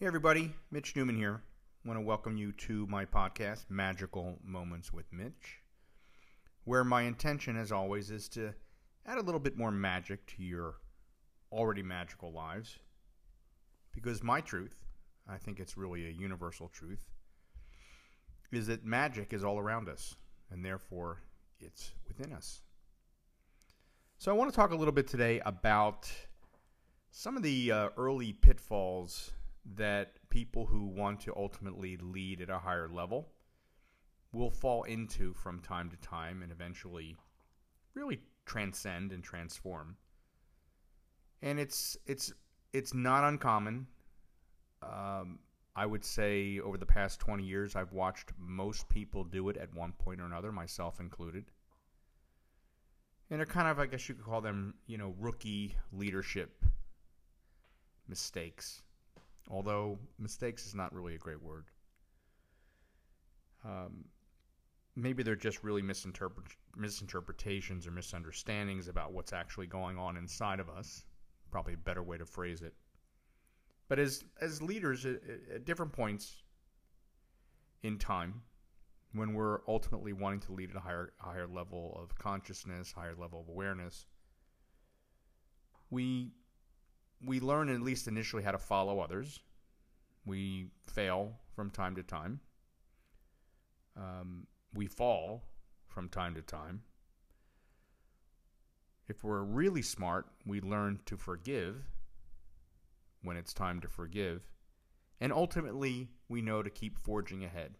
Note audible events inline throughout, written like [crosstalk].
Hey, everybody. Mitch Newman here. I want to welcome you to my podcast, Magical Moments with Mitch, where my intention, as always, is to add a little bit more magic to your already magical lives. Because my truth, I think it's really a universal truth, is that magic is all around us, and therefore it's within us. So I want to talk a little bit today about some of the uh, early pitfalls that people who want to ultimately lead at a higher level will fall into from time to time and eventually really transcend and transform. And it's it's it's not uncommon. Um, I would say over the past 20 years, I've watched most people do it at one point or another, myself included. And they're kind of, I guess you could call them, you know, rookie leadership mistakes although mistakes is not really a great word. Um, maybe they're just really misinterpret- misinterpretations or misunderstandings about what's actually going on inside of us. Probably a better way to phrase it. But as as leaders at, at different points in time, when we're ultimately wanting to lead at a higher higher level of consciousness, higher level of awareness, we we learn at least initially how to follow others. We fail from time to time. Um, we fall from time to time. If we're really smart, we learn to forgive when it's time to forgive. And ultimately, we know to keep forging ahead.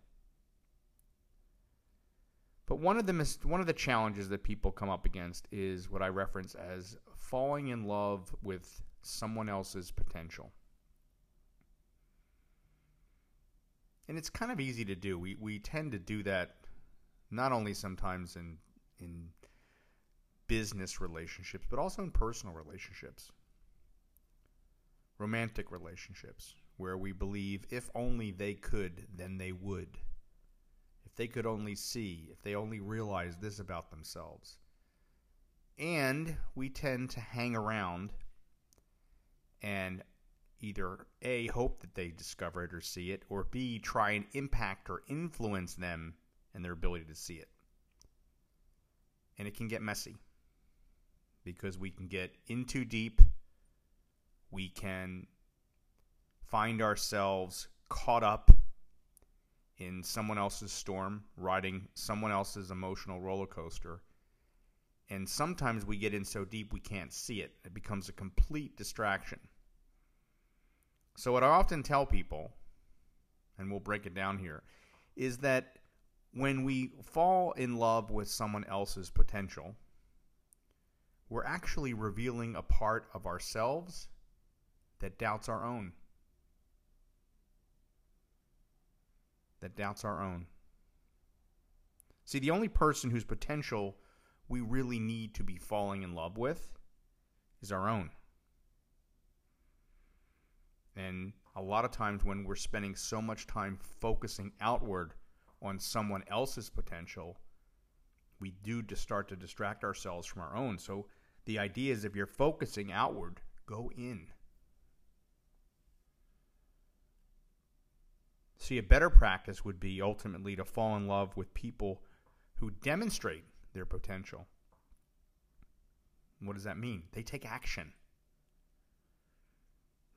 But one of the mis- one of the challenges that people come up against is what I reference as falling in love with someone else's potential. And it's kind of easy to do. We we tend to do that not only sometimes in in business relationships, but also in personal relationships. Romantic relationships where we believe if only they could, then they would. If they could only see, if they only realize this about themselves. And we tend to hang around and either A, hope that they discover it or see it, or B, try and impact or influence them and their ability to see it. And it can get messy because we can get in too deep. We can find ourselves caught up in someone else's storm, riding someone else's emotional roller coaster. And sometimes we get in so deep we can't see it. It becomes a complete distraction. So, what I often tell people, and we'll break it down here, is that when we fall in love with someone else's potential, we're actually revealing a part of ourselves that doubts our own. That doubts our own. See, the only person whose potential we really need to be falling in love with is our own. And a lot of times when we're spending so much time focusing outward on someone else's potential, we do just start to distract ourselves from our own. So the idea is if you're focusing outward, go in. See, a better practice would be ultimately to fall in love with people who demonstrate their potential. What does that mean? They take action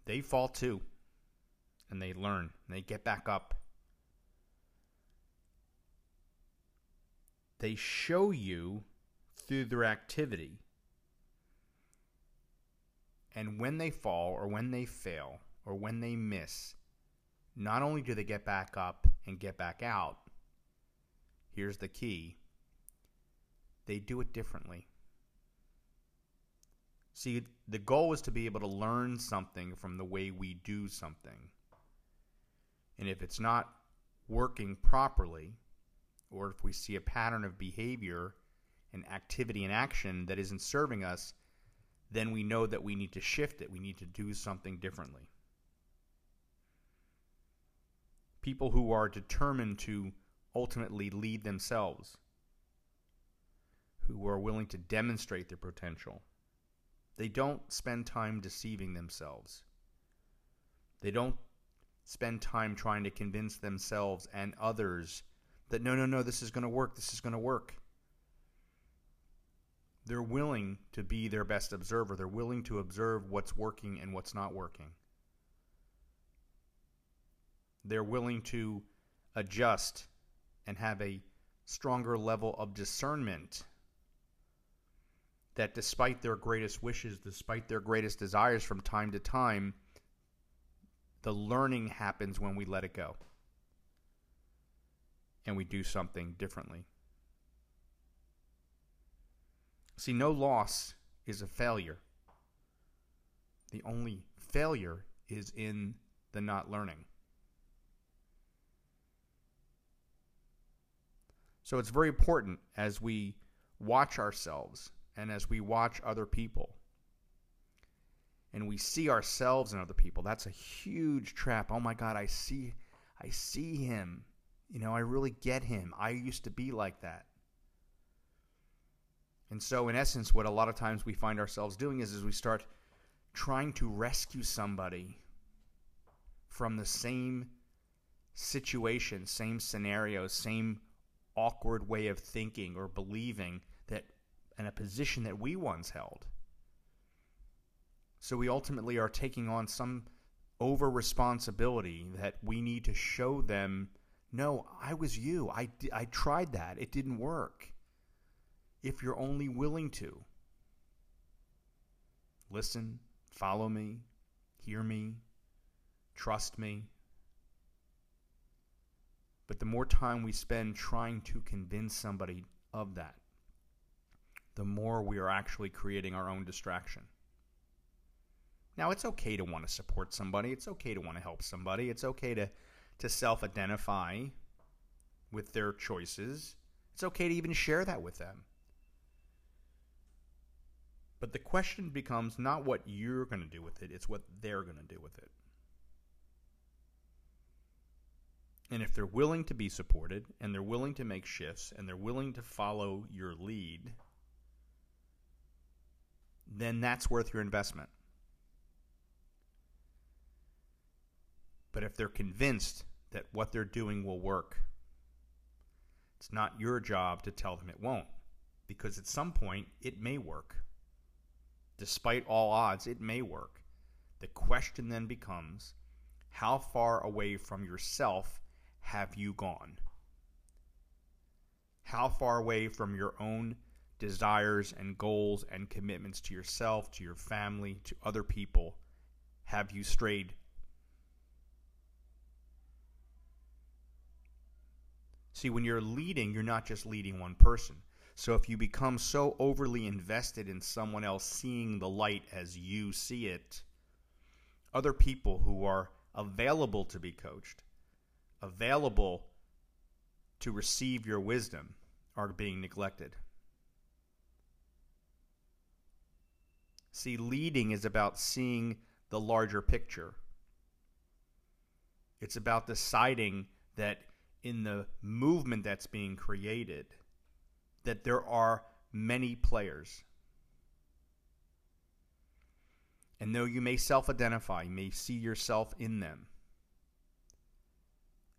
they fall too. And they learn. And they get back up. They show you through their activity. And when they fall or when they fail or when they miss, not only do they get back up and get back out, here's the key they do it differently. See, the goal is to be able to learn something from the way we do something. And if it's not working properly, or if we see a pattern of behavior and activity and action that isn't serving us, then we know that we need to shift it. We need to do something differently. People who are determined to ultimately lead themselves, who are willing to demonstrate their potential they don't spend time deceiving themselves. They don't spend time trying to convince themselves and others that no, no, no, this is going to work, this is going to work. They're willing to be their best observer. They're willing to observe what's working and what's not working. They're willing to adjust and have a stronger level of discernment that despite their greatest wishes, despite their greatest desires from time to time, the learning happens when we let it go and we do something differently. See, no loss is a failure. The only failure is in the not learning. So it's very important as we watch ourselves and as we watch other people and we see ourselves in other people. That's a huge trap. Oh my god, I see I see him. You know, I really get him. I used to be like that. And so in essence what a lot of times we find ourselves doing is is we start trying to rescue somebody from the same situation, same scenario, same awkward way of thinking or believing in a position that we once held. So we ultimately are taking on some over responsibility that we need to show them no, I was you. I, I tried that. It didn't work. If you're only willing to listen, follow me, hear me, trust me. But the more time we spend trying to convince somebody of that, the more we are actually creating our own distraction. Now, it's okay to want to support somebody. It's okay to want to help somebody. It's okay to, to self identify with their choices. It's okay to even share that with them. But the question becomes not what you're going to do with it, it's what they're going to do with it. And if they're willing to be supported and they're willing to make shifts and they're willing to follow your lead, then that's worth your investment. But if they're convinced that what they're doing will work, it's not your job to tell them it won't, because at some point it may work. Despite all odds, it may work. The question then becomes how far away from yourself have you gone? How far away from your own desires and goals and commitments to yourself, to your family, to other people have you strayed? See, when you're leading, you're not just leading one person. So if you become so overly invested in someone else seeing the light as you see it, other people who are available to be coached, available to receive your wisdom, are being neglected. See, leading is about seeing the larger picture. It's about deciding that in the movement that's being created, that there are many players. And though you may self identify, you may see yourself in them,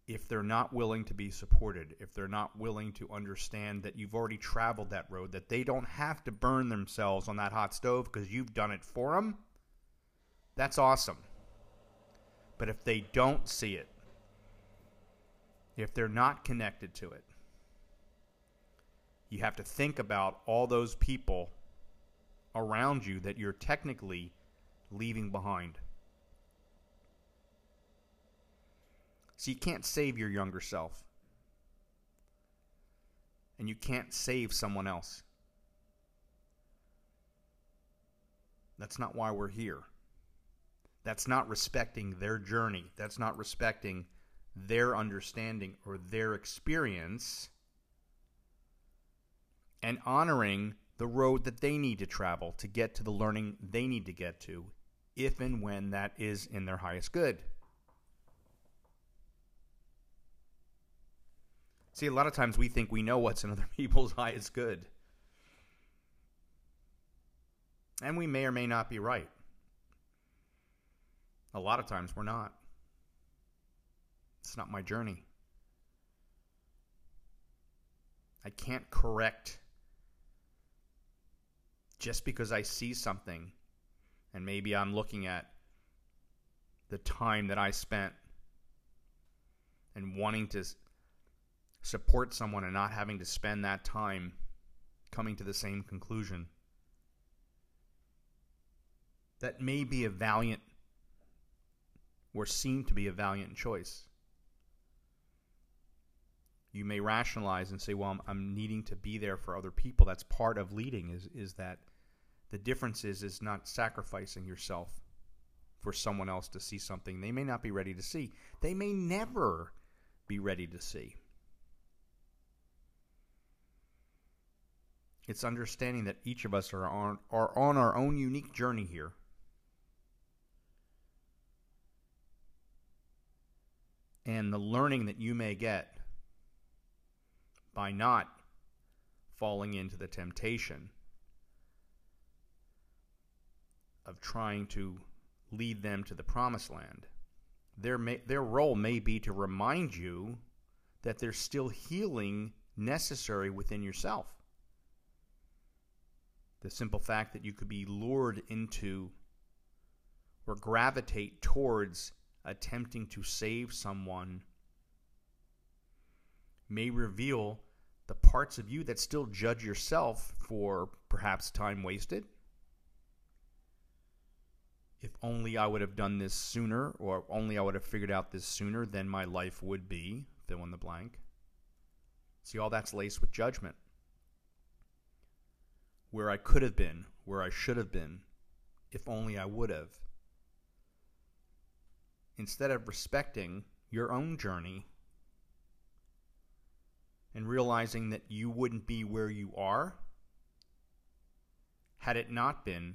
if they're not willing to be supported, if they're not willing to understand that you've already traveled that road, that they don't have to burn themselves on that hot stove because you've done it for them, that's awesome. But if they don't see it, if they're not connected to it, you have to think about all those people around you that you're technically leaving behind. So you can't save your younger self. And you can't save someone else. That's not why we're here. That's not respecting their journey. That's not respecting their understanding or their experience and honoring the road that they need to travel to get to the learning they need to get to, if and when that is in their highest good. See, a lot of times we think we know what's in other [laughs] people's highest good. And we may or may not be right. A lot of times we're not. It's not my journey. I can't correct just because I see something and maybe I'm looking at the time that I spent and wanting to support someone and not having to spend that time coming to the same conclusion. That may be a valiant or seem to be a valiant choice. You may rationalize and say, "Well, I'm, I'm needing to be there for other people." That's part of leading. Is is that the difference is is not sacrificing yourself for someone else to see something they may not be ready to see. They may never be ready to see. It's understanding that each of us are on, are on our own unique journey here. And the learning that you may get by not falling into the temptation of trying to lead them to the promised land. Their, may, their role may be to remind you that there's still healing necessary within yourself. The simple fact that you could be lured into or gravitate towards attempting to save someone may reveal the parts of you that still judge yourself for perhaps time wasted if only I would have done this sooner, or only I would have figured out this sooner, then my life would be fill in the blank. See, all that's laced with judgment. Where I could have been, where I should have been, if only I would have. Instead of respecting your own journey and realizing that you wouldn't be where you are had it not been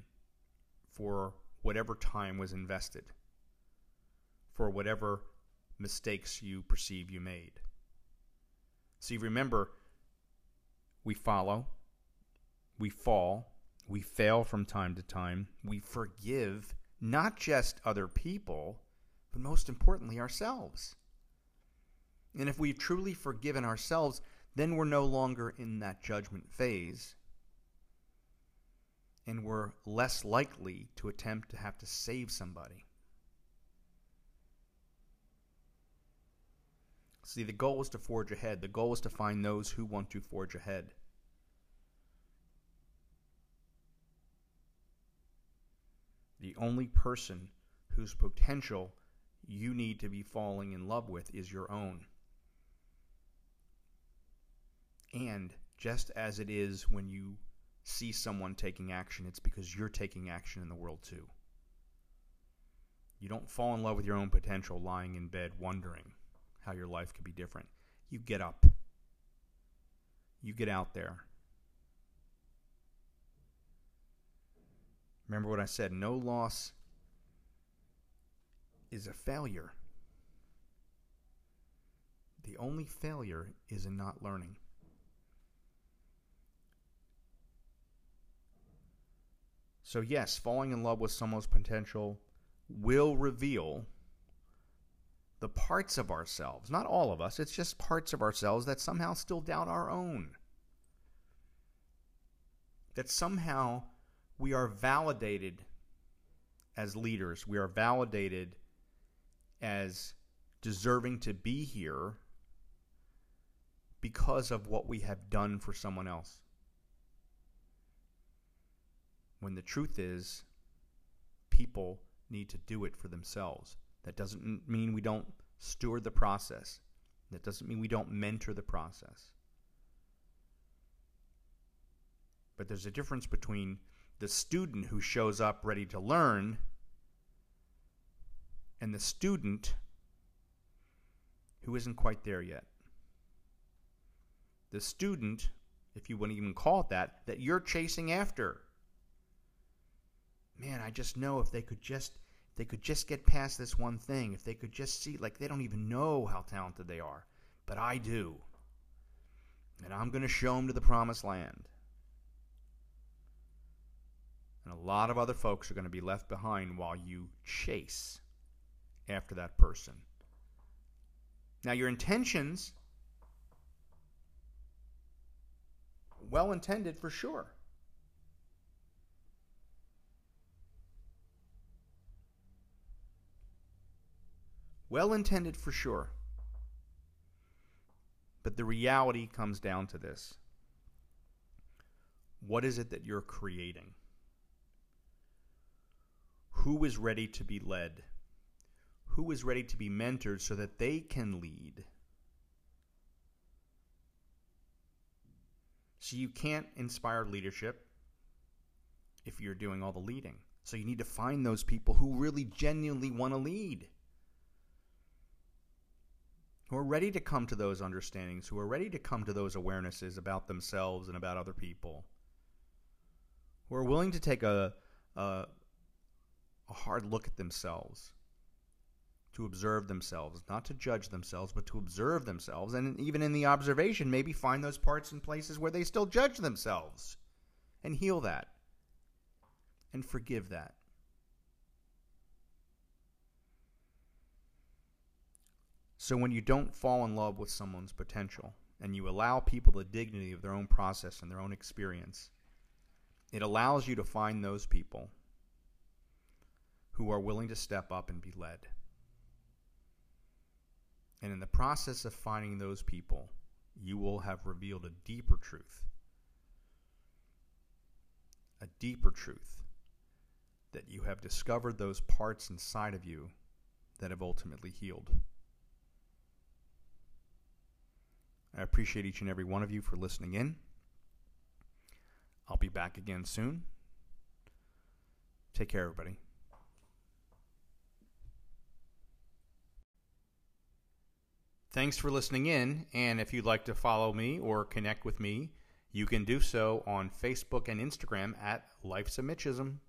for whatever time was invested for whatever mistakes you perceive you made. See, remember, we follow, we fall, we fail from time to time, we forgive not just other people, but most importantly, ourselves. And if we've truly forgiven ourselves, then we're no longer in that judgment phase and we're less likely to attempt to have to save somebody. See, the goal is to forge ahead. The goal is to find those who want to forge ahead. The only person whose potential you need to be falling in love with is your own. And just as it is when you see someone taking action, it's because you're taking action in the world too. You don't fall in love with your own potential lying in bed wondering how your life could be different. You get up. You get out there. Remember what I said no loss is a failure. The only failure is in not learning. So, yes, falling in love with someone's potential will reveal the parts of ourselves, not all of us, it's just parts of ourselves that somehow still doubt our own. That somehow we are validated as leaders, we are validated as deserving to be here because of what we have done for someone else when the truth is people need to do it for themselves. That doesn't mean we don't steward the process. That doesn't mean we don't mentor the process. But there's a difference between the student who shows up ready to learn and the student who isn't quite there yet. The student, if you wouldn't even call it that, that you're chasing after man, I just know if they could just if they could just get past this one thing, if they could just see like they don't even know how talented they are, but I do. And I'm going to show them to the promised land. And a lot of other folks are going to be left behind while you chase after that person. Now, your intentions, well intended for sure. Well intended for sure. But the reality comes down to this what is it that you're creating? Who is ready to be led? Who is ready to be mentored so that they can lead? So you can't inspire leadership if you're doing all the leading. So you need to find those people who really genuinely want to lead who are ready to come to those understandings, who are ready to come to those awarenesses about themselves and about other people, who are willing to take a, a, a hard look at themselves, to observe themselves, not to judge themselves, but to observe themselves, and even in the observation, maybe find those parts and places where they still judge themselves and heal that and forgive that. So when you don't fall in love with someone's potential and you allow people the dignity of their own process and their own experience, it allows you to find those people who are willing to step up and be led. And in the process of finding those people, you will have revealed a deeper truth. A deeper truth that you have discovered those parts inside of you that have ultimately healed. I appreciate each and every one of you for listening in. I'll be back again soon. Take care, everybody. Thanks for listening in, and if you'd like to follow me or connect with me, you can do so on Facebook and Instagram at Life's a Mitchism.